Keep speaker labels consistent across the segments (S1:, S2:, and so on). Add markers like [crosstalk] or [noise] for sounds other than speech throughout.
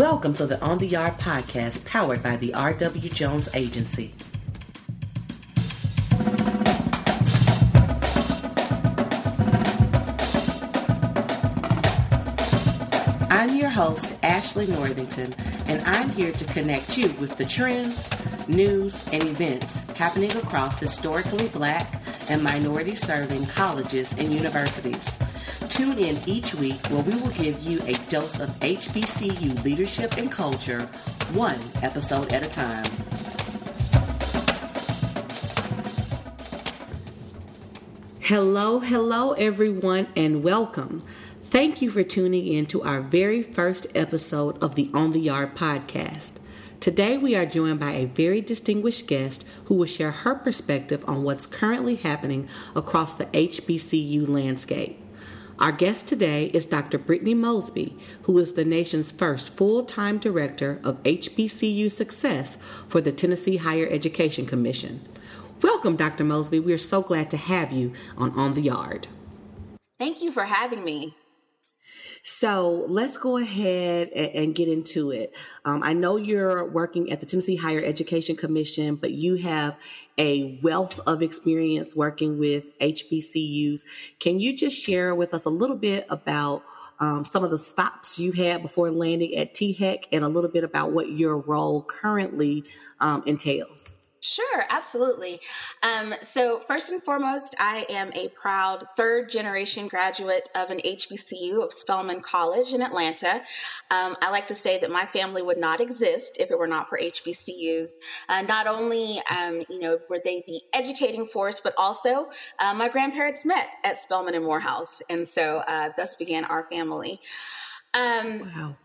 S1: Welcome to the On the Yard podcast powered by the R.W. Jones Agency. I'm your host, Ashley Northington, and I'm here to connect you with the trends, news, and events happening across historically black and minority serving colleges and universities. Tune in each week where we will give you a dose of HBCU leadership and culture, one episode at a time. Hello, hello, everyone, and welcome. Thank you for tuning in to our very first episode of the On the Yard podcast. Today, we are joined by a very distinguished guest who will share her perspective on what's currently happening across the HBCU landscape. Our guest today is Dr. Brittany Mosby, who is the nation's first full time director of HBCU success for the Tennessee Higher Education Commission. Welcome, Dr. Mosby. We are so glad to have you on On the Yard.
S2: Thank you for having me.
S1: So let's go ahead and, get into it. Um, I know you're working at the Tennessee Higher Education Commission, but you have a wealth of experience working with HBCUs. Can you just share with us a little bit about um, some of the stops you had before landing at THEC and a little bit about what your role currently um, entails?
S2: Sure, absolutely. Um, so, first and foremost, I am a proud third generation graduate of an HBCU of Spelman College in Atlanta. Um, I like to say that my family would not exist if it were not for HBCUs. Uh, not only, um, you know, were they the educating force, but also uh, my grandparents met at Spelman and Morehouse, and so uh, thus began our family. Um, wow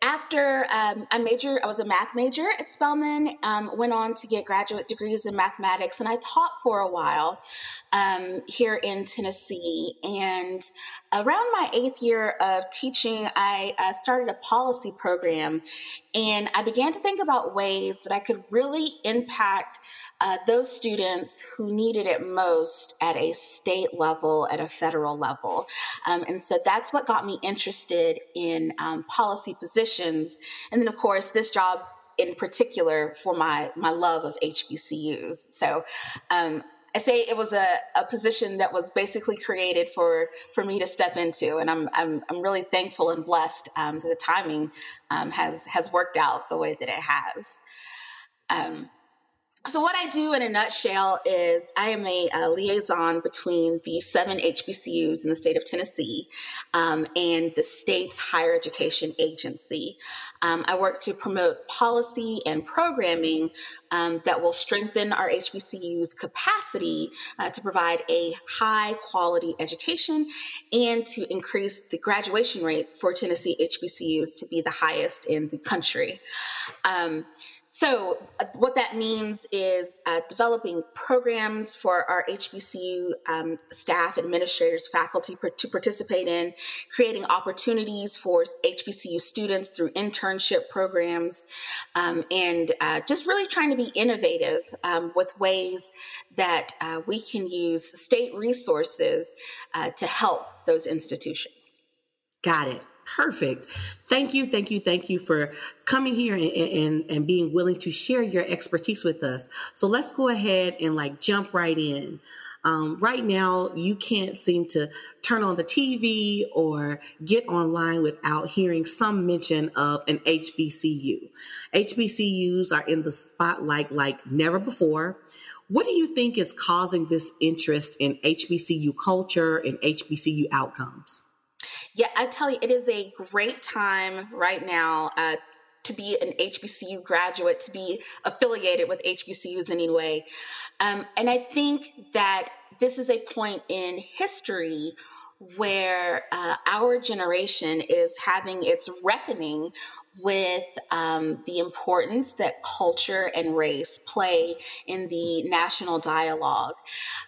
S2: after um, I major, I was a math major at Spelman. Um, went on to get graduate degrees in mathematics, and I taught for a while um, here in Tennessee. And around my eighth year of teaching, I uh, started a policy program, and I began to think about ways that I could really impact uh, those students who needed it most at a state level, at a federal level. Um, and so that's what got me interested in um, policy positions. And then, of course, this job in particular for my, my love of HBCUs. So, um, I say it was a, a position that was basically created for for me to step into, and I'm I'm, I'm really thankful and blessed um, that the timing um, has has worked out the way that it has. Um, so, what I do in a nutshell is I am a, a liaison between the seven HBCUs in the state of Tennessee um, and the state's higher education agency. Um, I work to promote policy and programming um, that will strengthen our HBCU's capacity uh, to provide a high quality education and to increase the graduation rate for Tennessee HBCUs to be the highest in the country. So, uh, what that means is uh, developing programs for our HBCU um, staff, administrators, faculty to participate in, creating opportunities for HBCU students through internship programs, um, and uh, just really trying to be innovative um, with ways that uh, we can use state resources uh, to help those institutions.
S1: Got it. Perfect. Thank you, thank you, thank you for coming here and, and, and being willing to share your expertise with us. So let's go ahead and like jump right in. Um, right now, you can't seem to turn on the TV or get online without hearing some mention of an HBCU. HBCUs are in the spotlight like never before. What do you think is causing this interest in HBCU culture and HBCU outcomes?
S2: Yeah, I tell you, it is a great time right now uh, to be an HBCU graduate, to be affiliated with HBCUs anyway. Um, and I think that this is a point in history where uh, our generation is having its reckoning with um, the importance that culture and race play in the national dialogue.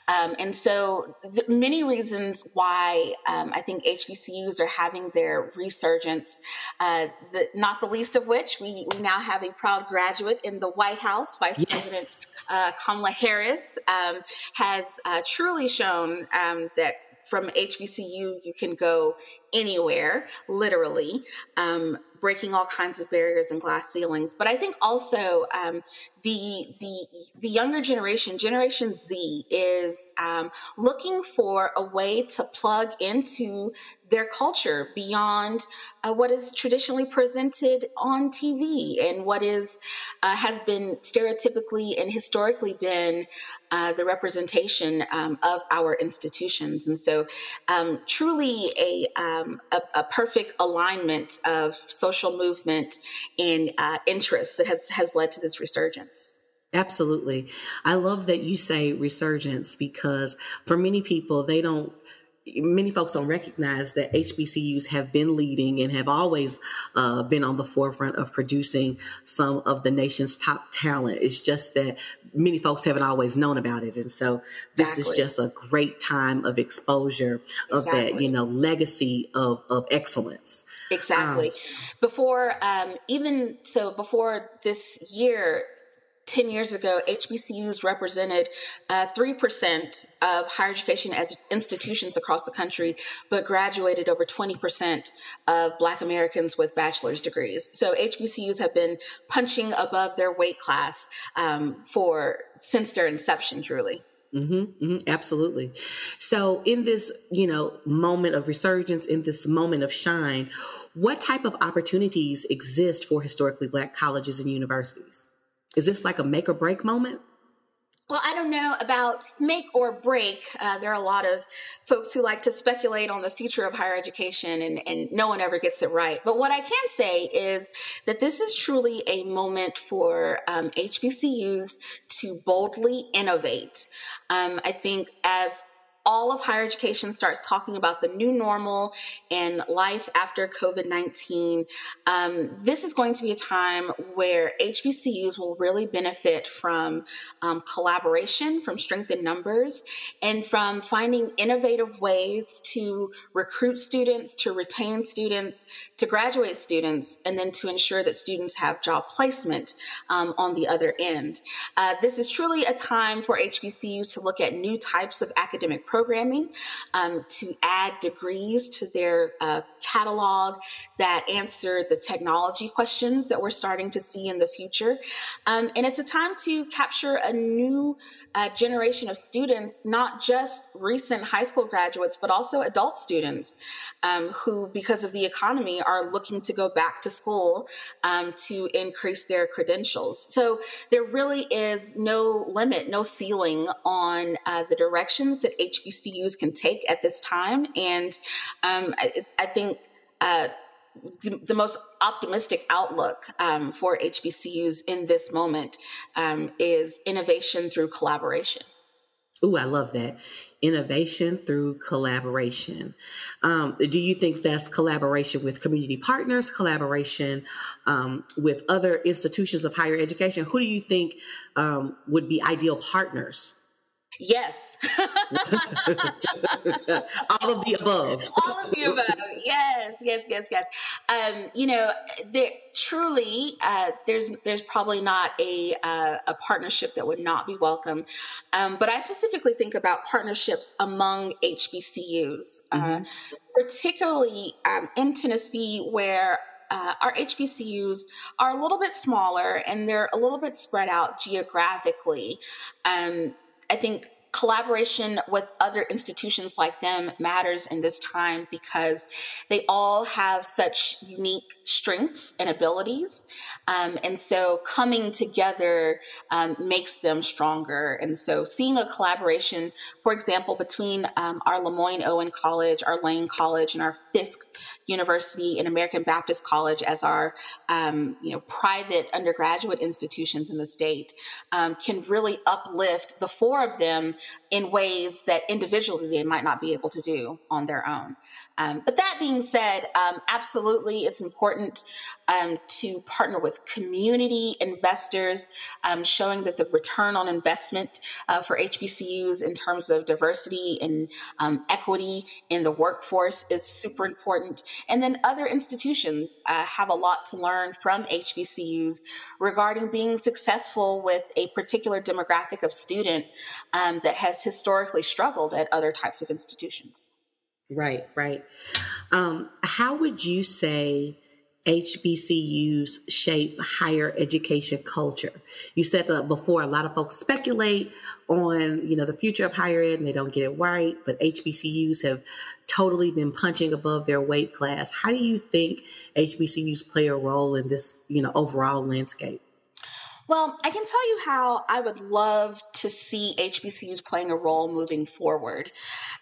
S2: Um, and so, many reasons why um, I think HBCUs are having their resurgence, uh, the, not the least of which we, we now have a proud graduate in the White House, Vice yes. President uh, Kamala Harris, um, has uh, truly shown um, that from HBCU, you can go anywhere, literally. Um, breaking all kinds of barriers and glass ceilings. But I think also um, the the the younger generation, Generation Z, is um, looking for a way to plug into their culture beyond uh, what is traditionally presented on TV and what is uh, has been stereotypically and historically been uh, the representation um, of our institutions. And so, um, truly a, um, a, a perfect alignment of social movement and uh, that has has led to this resurgence.
S1: Absolutely. I love that you say resurgence because for many people, they don't many folks don't recognize that HBCUs have been leading and have always uh, been on the forefront of producing some of the nation's top talent. It's just that many folks haven't always known about it. And so this exactly. is just a great time of exposure of exactly. that, you know, legacy of, of excellence.
S2: Exactly. Um, before, um, even so, before this year, 10 years ago, HBCUs represented uh, 3% of higher education as institutions across the country, but graduated over 20% of Black Americans with bachelor's degrees. So HBCUs have been punching above their weight class um, for since their inception, truly.
S1: Mm-hmm, mm-hmm, absolutely. So, in this, you know, moment of resurgence, in this moment of shine, what type of opportunities exist for historically Black colleges and universities? Is this like a make or break moment?
S2: Well, I don't know about make or break. Uh, there are a lot of folks who like to speculate on the future of higher education, and, and no one ever gets it right. But what I can say is that this is truly a moment for um, HBCUs to boldly innovate. Um, I think as all of higher education starts talking about the new normal and life after COVID 19, um, this is going to be a time where HBCUs will really benefit from um, collaboration, from strength in numbers, and from finding innovative ways to recruit students, to retain students, to graduate students, and then to ensure that students have job placement um, on the other end. Uh, this is truly a time for HBCUs to look at new types of academic programming, um, to add degrees to their uh, catalog that answer the technology questions that we're starting to see in the future. Um, and it's a time to capture a new uh, generation of students, not just recent high school graduates, but also adult students um, who, because of the economy, are looking to go back to school um, to increase their credentials. So there really is no limit, no ceiling on uh, the directions that HBCUs can take at this time. And um, I, I, think. Uh, the, the, most optimistic outlook um, for HBCUs in this moment um, is innovation through collaboration.
S1: Ooh, I love that. Innovation through collaboration. Um, do you think that's collaboration with community partners, collaboration um, with other institutions of higher education? Who do you think um, would be ideal partners
S2: Yes. [laughs]
S1: All of the above.
S2: All of the above. Yes, yes, yes, yes. Um, you know, there truly uh, there's there's probably not a uh, a partnership that would not be welcome. Um, but I specifically think about partnerships among HBCUs, uh, mm-hmm. uh, particularly um, in Tennessee, where uh, our HBCUs are a little bit smaller and they're a little bit spread out geographically. Um, I think collaboration with other institutions like them matters in this time because they all have such unique strengths and abilities. Um, and so coming together um, makes them stronger. And so seeing a collaboration, for example, between um, our LeMoyne-Owen College, our Lane College, and our Fisk University and American Baptist College as our um, you know private undergraduate institutions in the state um, can really uplift the four of them in ways that individually they might not be able to do on their own. Um, but that being said, um, absolutely, it's important um, to partner with community investors, um, showing that the return on investment uh, for HBCUs in terms of diversity and um, equity in the workforce is super important. And then other institutions uh, have a lot to learn from HBCUs regarding being successful with a particular demographic of student um, that has historically struggled at other types of institutions.
S1: Right, right. Um, how would you say HBCUs shape higher education culture? You said that before. A lot of folks speculate on you know the future of higher ed, and they don't get it right. But HBCUs have totally been punching above their weight class. How do you think HBCUs play a role in this you know overall landscape?
S2: Well, I can tell you how I would love to see HBCUs playing a role moving forward.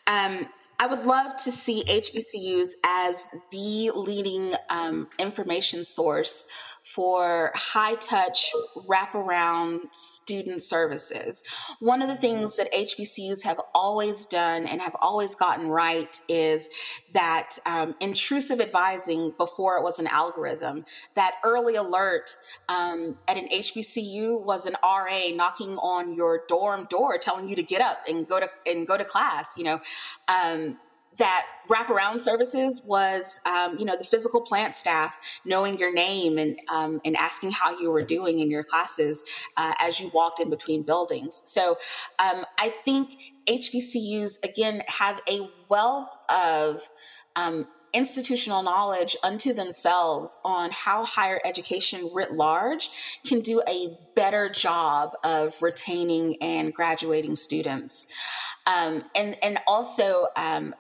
S2: Um, I would love to see HBCUs as the leading um, information source for high touch wraparound student services. One of the things that HBCUs have always done and have always gotten right is that um, intrusive advising before it was an algorithm, that early alert um, at an HBCU was an RA knocking on your dorm door telling you to get up and go to and go to class. You know, um, that wraparound services was, um, you know, the physical plant staff knowing your name and um, and asking how you were doing in your classes uh, as you walked in between buildings. So um, I think HBCUs again have a wealth of um, institutional knowledge unto themselves on how higher education writ large can do a better job of retaining and graduating students. Um, and, and also um,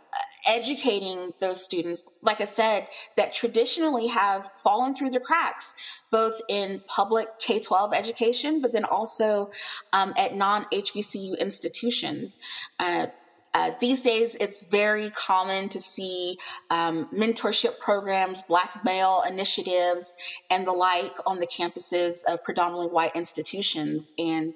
S2: educating those students, like I said, that traditionally have fallen through the cracks, both in public K 12 education, but then also um, at non HBCU institutions. Uh, uh, these days, it's very common to see um, mentorship programs, black male initiatives, and the like on the campuses of predominantly white institutions. And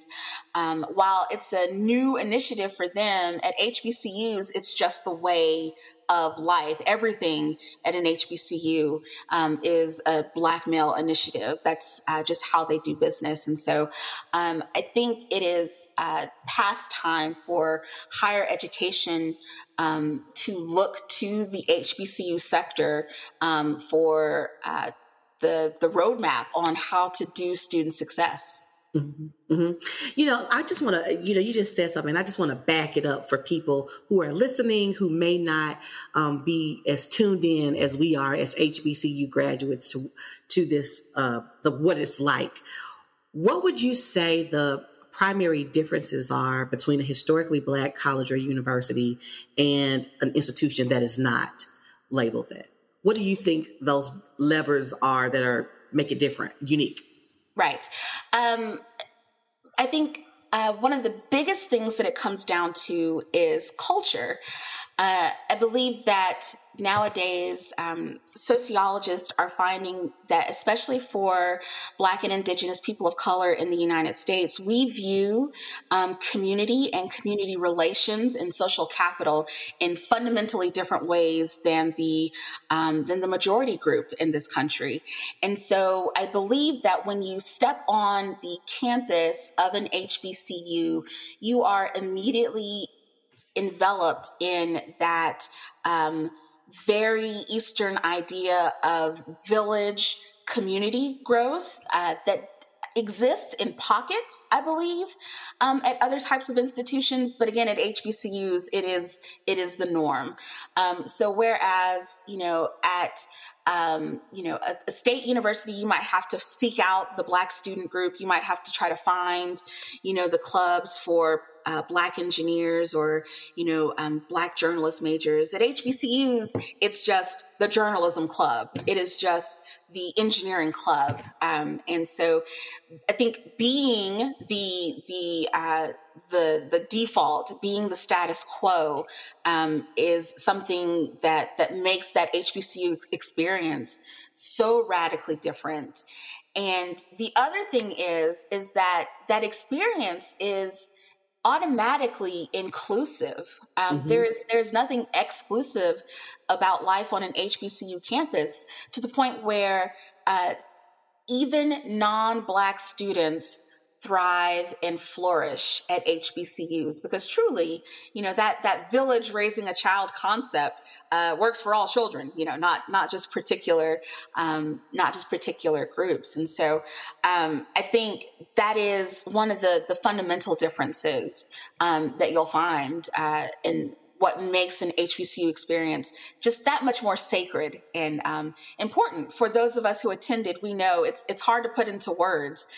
S2: um, while it's a new initiative for them at HBCUs, it's just the way of life. Everything at an HBCU um, is a black male initiative. That's uh, just how they do business. And so um, I think it is uh, past time for higher education um, to look to the HBCU sector um, for uh, the, the roadmap on how to do student success.
S1: Mm-hmm, mm-hmm. You know, I just want to, you know, you just said something. I just want to back it up for people who are listening who may not um, be as tuned in as we are as HBCU graduates to, to this, uh, the what it's like. What would you say the primary differences are between a historically black college or university and an institution that is not labeled that? What do you think those levers are that are make it different, unique?
S2: Right. Um, I think uh, one of the biggest things that it comes down to is culture. Uh, I believe that nowadays um, sociologists are finding that, especially for Black and Indigenous people of color in the United States, we view um, community and community relations and social capital in fundamentally different ways than the um, than the majority group in this country. And so, I believe that when you step on the campus of an HBCU, you are immediately enveloped in that um, very Eastern idea of village community growth uh, that exists in pockets, I believe, um, at other types of institutions. But again, at HBCUs, it is it is the norm. Um, so whereas you know at um, you know, a, a, state university, you might have to seek out the black student group. You might have to try to find, you know, the clubs for uh, black engineers or you know um, black journalist majors. At hbcus it's just the journalism club. It is just the engineering club. Um, and so i think being the the uh, the the default being the status quo um, is something that that makes that hbcu experience so radically different and the other thing is is that that experience is automatically inclusive. Um, mm-hmm. there is there's nothing exclusive about life on an HBCU campus to the point where uh, even non-black students thrive and flourish at HBCUs because truly, you know, that that village raising a child concept uh, works for all children. You know, not not just particular um, not just particular groups. And so, um, I think that is one of the the fundamental differences um, that you'll find uh, in what makes an HBCU experience just that much more sacred and um, important. For those of us who attended, we know it's it's hard to put into words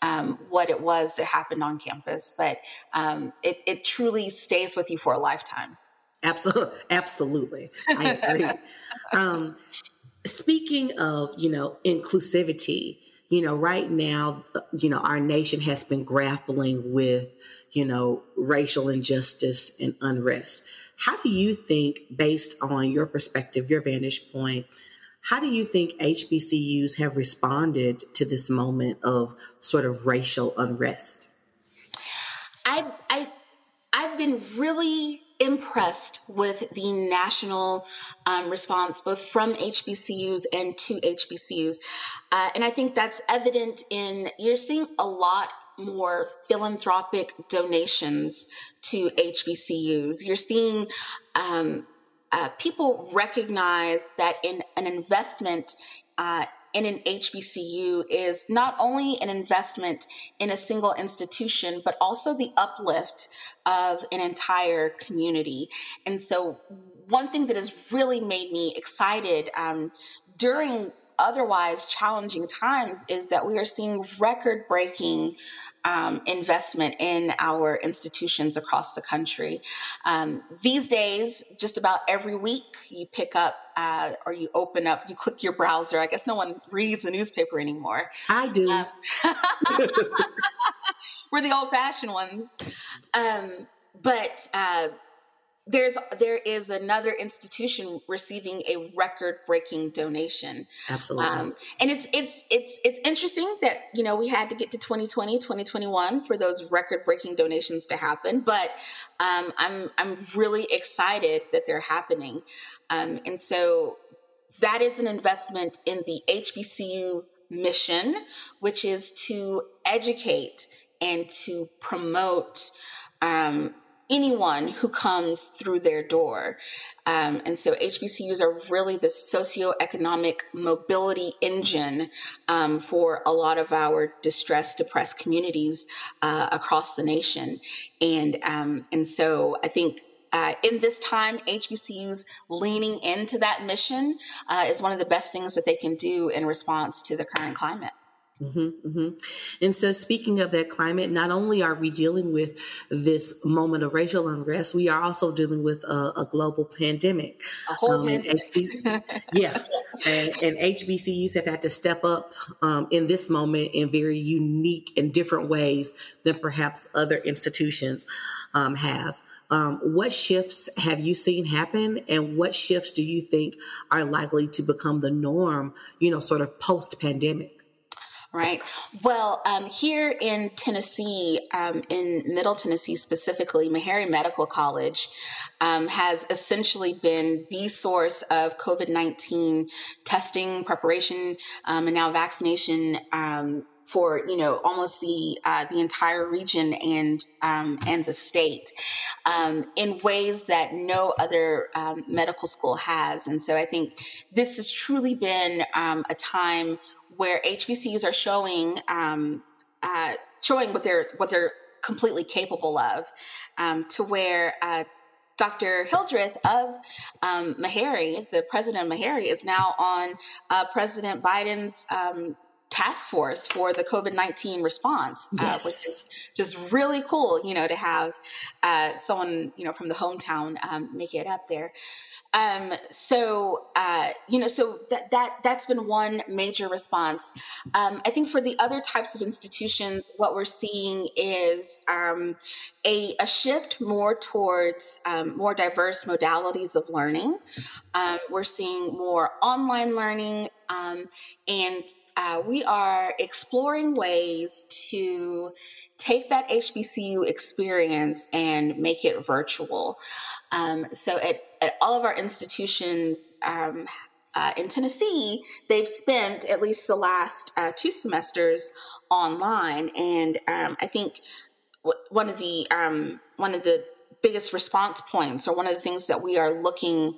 S2: um, what it was that happened on campus, but um, it, it truly stays with you for a lifetime.
S1: Absolutely, absolutely, I agree. Um, speaking of you know inclusivity, you know right now, you know our nation has been grappling with you know racial injustice and unrest how do you think, based on your perspective, your vantage point, how do you think HBCUs have responded to this moment of sort of racial unrest?
S2: I, I, I've been really impressed with the national um, response, both from HBCUs and to HBCUs. Uh, and I think that's evident in, you're seeing a lot more philanthropic donations to HBCUs. You're seeing um, uh, people recognize that in an investment uh, in an HBCU is not only an investment in a single institution, but also the uplift of an entire community. And so, one thing that has really made me excited um, during otherwise challenging times is that we are seeing record breaking um, investment in our institutions across the country. Um, these days, just about every week, you pick up uh, or you open up, you click your browser. I guess no one reads the newspaper anymore.
S1: I do. Um, [laughs]
S2: we're the old fashioned ones. Um, but uh, there's there is another institution receiving a record breaking donation.
S1: Absolutely. Um,
S2: and it's it's it's it's interesting that you know we had to get to 2020 2021 for those record breaking donations to happen but um, i'm i'm really excited that they're happening. Um, and so that is an investment in the hbcu mission which is to educate and to promote um, anyone who comes through their door. Um, and so HBCUs are really the socioeconomic mobility engine um, for a lot of our distressed, depressed communities uh, across the nation. And, um, and so I think uh, in this time, HBCUs leaning into that mission uh, is one of the best things that they can do in response to the current climate.
S1: Mm-hmm, mm-hmm. And so, speaking of that climate, not only are we dealing with this moment of racial unrest, we are also dealing with a, a global pandemic.
S2: A whole um, pandemic. HBC,
S1: yeah, and, and, HBCUs have had to step up um, in this moment in very unique and different ways than perhaps other institutions um, have. Um, what shifts have you seen happen, and what shifts do you think are likely to become the norm? You know, sort of post pandemic.
S2: Right. Well, um, here in Tennessee, um, in Middle Tennessee specifically, Meharry Medical College um, has essentially been the source of COVID 19 testing, preparation, um, and now vaccination um, for you know almost the uh, the entire region and um, and the state um, in ways that no other um, medical school has and so I think this has truly been a time where HBCUs are showing um, uh, showing what they're what they're completely capable of, um, to where uh, Dr. Hildreth of um, Meharry, the president of Meharry, is now on uh, President Biden's um, task force for the COVID 19 response, yes. uh, which is just really cool, you know, to have uh, someone, you know, from the hometown um, make it up there. Um, so uh, you know, so that that that's been one major response. Um, I think for the other types of institutions, what we're seeing is um, a, a shift more towards um, more diverse modalities of learning. Um, we're seeing more online learning um, and uh, we are exploring ways to take that HBCU experience and make it virtual. Um, so, at, at all of our institutions, um, uh, in Tennessee, they've spent at least the last uh, two semesters online, and um, I think one of the um, one of the biggest response points, or one of the things that we are looking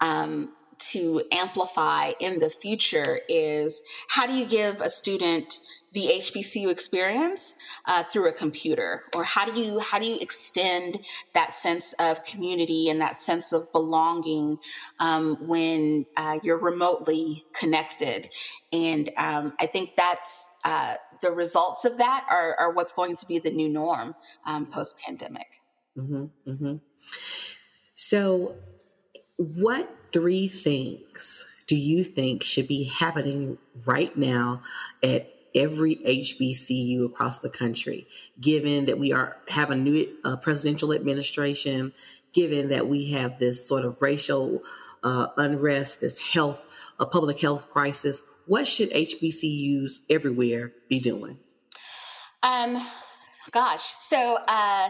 S2: um, to amplify in the future is how do you give a student the HBCU experience uh, through a computer, or how do you how do you extend that sense of community and that sense of belonging um, when uh, you're remotely connected? And um, I think that's uh, the results of that are, are, what's going to be the new norm um, post pandemic.
S1: Mm-hmm, mm-hmm. So, what three things do you think should be happening right now at every HBCU across the country, given that we are have a new uh, presidential administration, given that we have this sort of racial uh, unrest, this health, a public health crisis. What should HBCUs everywhere be doing?
S2: Um, gosh, so uh,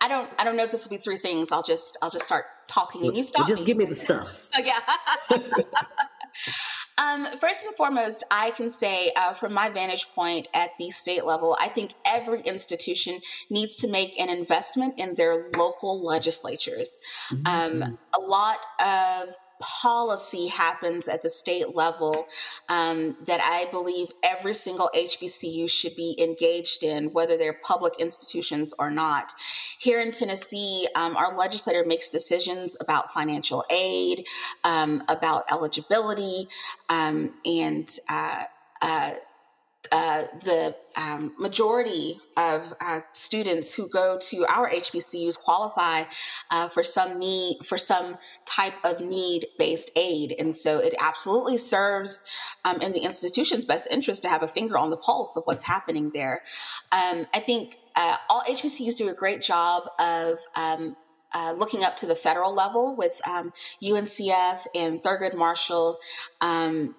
S2: I don't I don't know if this will be three things. I'll just I'll just start talking and you stop.
S1: Well, just
S2: me.
S1: give me the stuff. [laughs]
S2: oh, yeah. [laughs] Um, first and foremost, I can say uh, from my vantage point at the state level, I think every institution needs to make an investment in their local legislatures. Mm-hmm. Um, a lot of policy happens at the state level um, that I believe every single HBCU should be engaged in, whether they're public institutions or not. Here in Tennessee, um, our legislator makes decisions about financial aid, um, about eligibility, um, and uh, uh, uh, the um, majority of uh, students who go to our HBCUs qualify uh, for some need for some type of need-based aid, and so it absolutely serves um, in the institution's best interest to have a finger on the pulse of what's happening there. Um, I think uh, all HBCUs do a great job of um, uh, looking up to the federal level with um, UNCF and Thurgood Marshall. Um,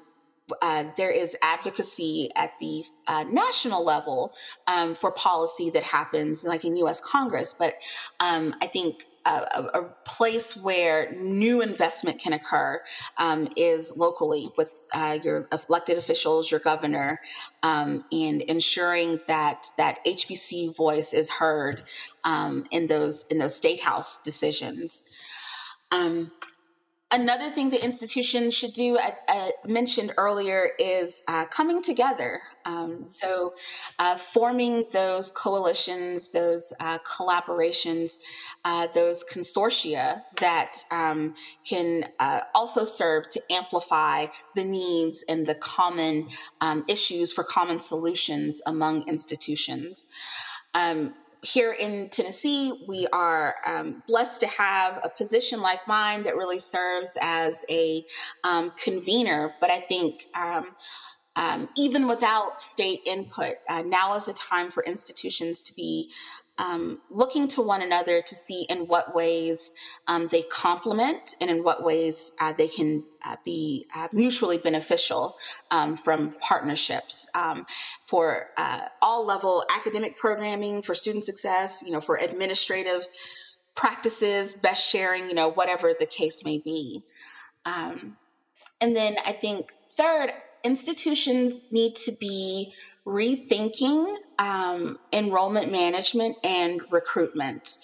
S2: uh, there is advocacy at the uh, national level um, for policy that happens, like in U.S. Congress. But um, I think a, a, place where new investment can occur um, is locally with uh, your elected officials, your governor, um, and ensuring that that HBC voice is heard um, in those in those state house decisions. Another thing the institution should do, I, I mentioned earlier, is uh, coming together. Um, so, uh, forming those coalitions, those uh, collaborations, uh, those consortia that um, can uh, also serve to amplify the needs and the common um, issues for common solutions among institutions. Um, here in Tennessee, we are um, blessed to have a position like mine that really serves as a um, convener. But I think um, um even without state input, uh, now is the time for institutions to be um, looking to one another to see in what ways um, they complement and in what ways uh, they can uh, be uh, mutually beneficial um, from partnerships um, for uh, all level academic programming, for student success, you know, for administrative practices, best sharing, you know, whatever the case may be. Um, and then I think third, institutions need to be rethinking um, enrollment management and recruitment.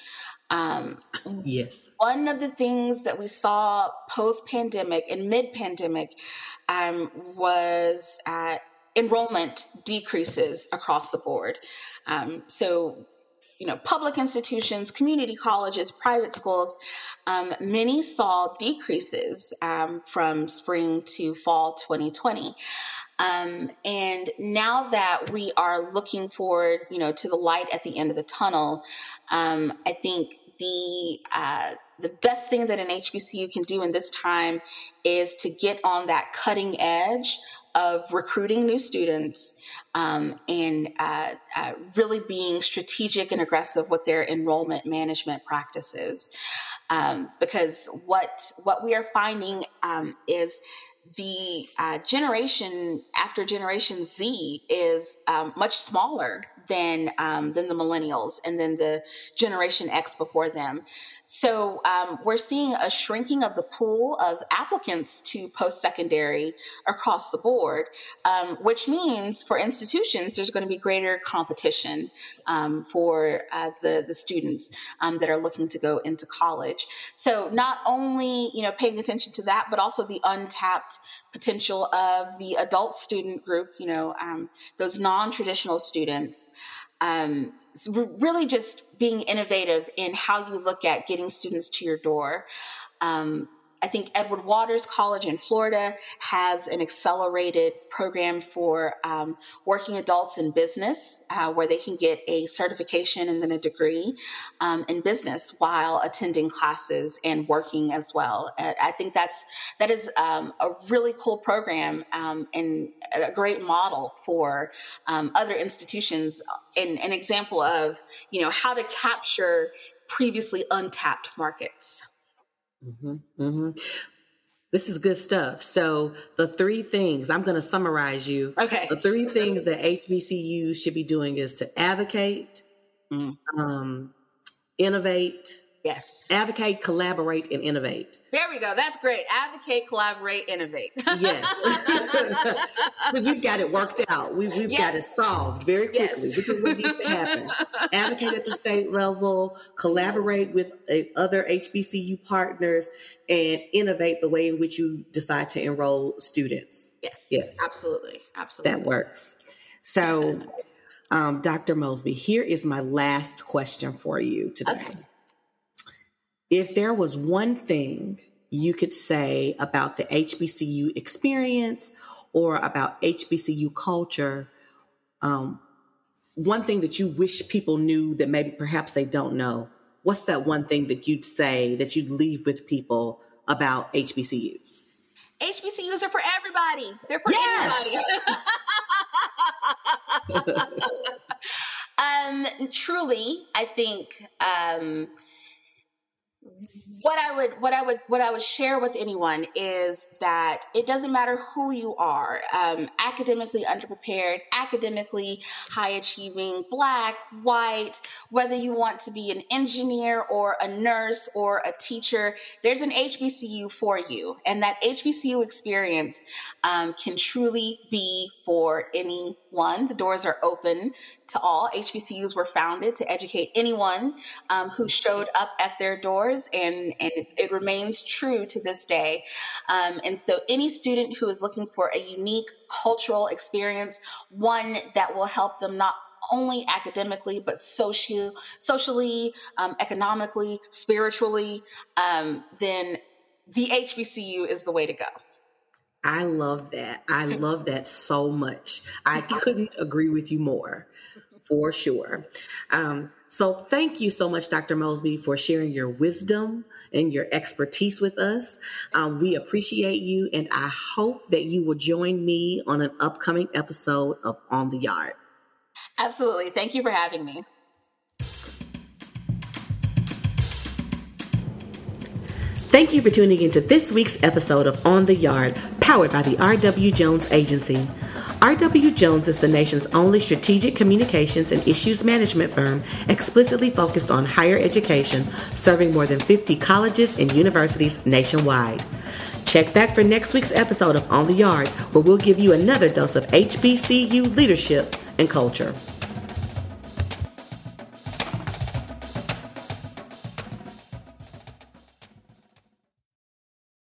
S2: Um,
S1: yes.
S2: One of the things that we saw post pandemic and mid pandemic um, was uh, enrollment decreases across the board. Um, so, you know, public institutions, community colleges, private schools, um, many saw decreases um, from spring to fall 2020. Um, and now that we are looking forward, you know, to the light at the end of the tunnel, um, I think the uh, the best thing that an HBCU can do in this time is to get on that cutting edge of recruiting new students um, and uh, uh, really being strategic and aggressive with their enrollment management practices. Um, because what what we are finding um, is the uh, generation after Generation Z is um, much smaller than um, than the millennials and then the Generation X before them. So um, we're seeing a shrinking of the pool of applicants to post secondary across the board, um, which means for institutions there's going to be greater competition um, for uh, the the students um, that are looking to go into college. So not only you know paying attention to that, but also the untapped potential of the adult student group. You know um, those non-traditional students um, really just being innovative in how you look at getting students to your door. Um, I think Edward Waters College in Florida has an accelerated program for um, working adults in business uh, where they can get a certification and then a degree um, in business while attending classes and working as well. I think that's that is um, a really cool program um, and a great model for um, other institutions. And an example of you know how to capture previously untapped markets.
S1: Mm-hmm, mm-hmm. This is good stuff. So the three things I'm going to summarize you.
S2: Okay.
S1: The three things that HBCUs should be doing is to advocate, mm. um, innovate,
S2: Yes.
S1: Advocate, collaborate, and innovate.
S2: There we go. That's great. Advocate, collaborate, innovate.
S1: yes. [laughs] so we've got it worked out. We, we've yes. got it solved very quickly, yes. which is what needs to happen. Advocate at the state level, collaborate with other HBCU partners, and innovate the way in which you decide to enroll students.
S2: Yes. Yes. Absolutely. Absolutely.
S1: That works. So, um, Dr. Mosby, here is my last question for you today. Okay if there was one thing you could say about the HBCU experience or about HBCU culture, um, one thing that you wish people knew that maybe perhaps they don't know, what's that one thing that you'd say that you'd leave with people about HBCUs?
S2: HBCUs are for everybody. They're for yes! everybody. [laughs] [laughs] um, truly, I think um, Mm-hmm what I would what I would what I would share with anyone is that it doesn't matter who you are, um, academically underprepared, academically high achieving, black, white, whether you want to be an engineer or a nurse or a teacher, there's an HBCU for you, and that HBCU experience um, can truly be for anyone. The doors are open to all. HBCUs were founded to educate anyone um, who showed up at their doors, and, and it, it remains true to this day. Um, and so, any student who is looking for a unique cultural experience, one that will help them not only academically but social, socially, um, economically, spiritually, um, then the HBCU is the way to go.
S1: I love that. I love that so much. I couldn't agree with you more for sure. Um, so, thank you so much, Dr. Mosby, for sharing your wisdom and your expertise with us. Um, we appreciate you, and I hope that you will join me on an upcoming episode of On the Yard.
S2: Absolutely. Thank you for having me.
S1: Thank you for tuning into this week's episode of On the Yard, powered by the R.W. Jones Agency. R.W. Jones is the nation's only strategic communications and issues management firm explicitly focused on higher education, serving more than 50 colleges and universities nationwide. Check back for next week's episode of On the Yard, where we'll give you another dose of HBCU leadership and culture.